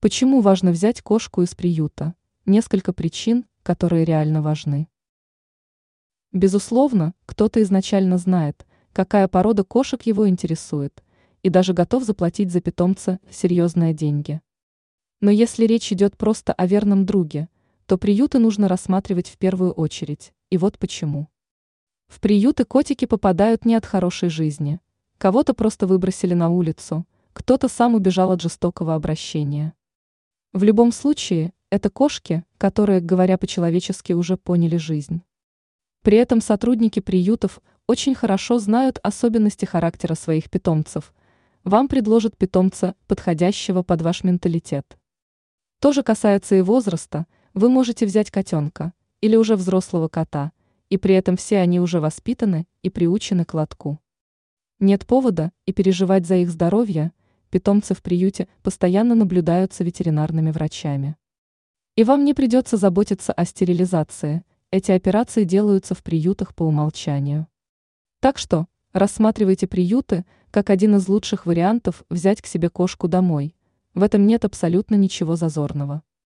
Почему важно взять кошку из приюта? Несколько причин, которые реально важны. Безусловно, кто-то изначально знает, какая порода кошек его интересует, и даже готов заплатить за питомца серьезные деньги. Но если речь идет просто о верном друге, то приюты нужно рассматривать в первую очередь, и вот почему. В приюты котики попадают не от хорошей жизни. Кого-то просто выбросили на улицу, кто-то сам убежал от жестокого обращения. В любом случае, это кошки, которые, говоря по-человечески, уже поняли жизнь. При этом сотрудники приютов очень хорошо знают особенности характера своих питомцев. Вам предложат питомца, подходящего под ваш менталитет. То же касается и возраста, вы можете взять котенка или уже взрослого кота, и при этом все они уже воспитаны и приучены к лотку. Нет повода и переживать за их здоровье, питомцы в приюте постоянно наблюдаются ветеринарными врачами. И вам не придется заботиться о стерилизации, эти операции делаются в приютах по умолчанию. Так что, рассматривайте приюты как один из лучших вариантов взять к себе кошку домой. В этом нет абсолютно ничего зазорного.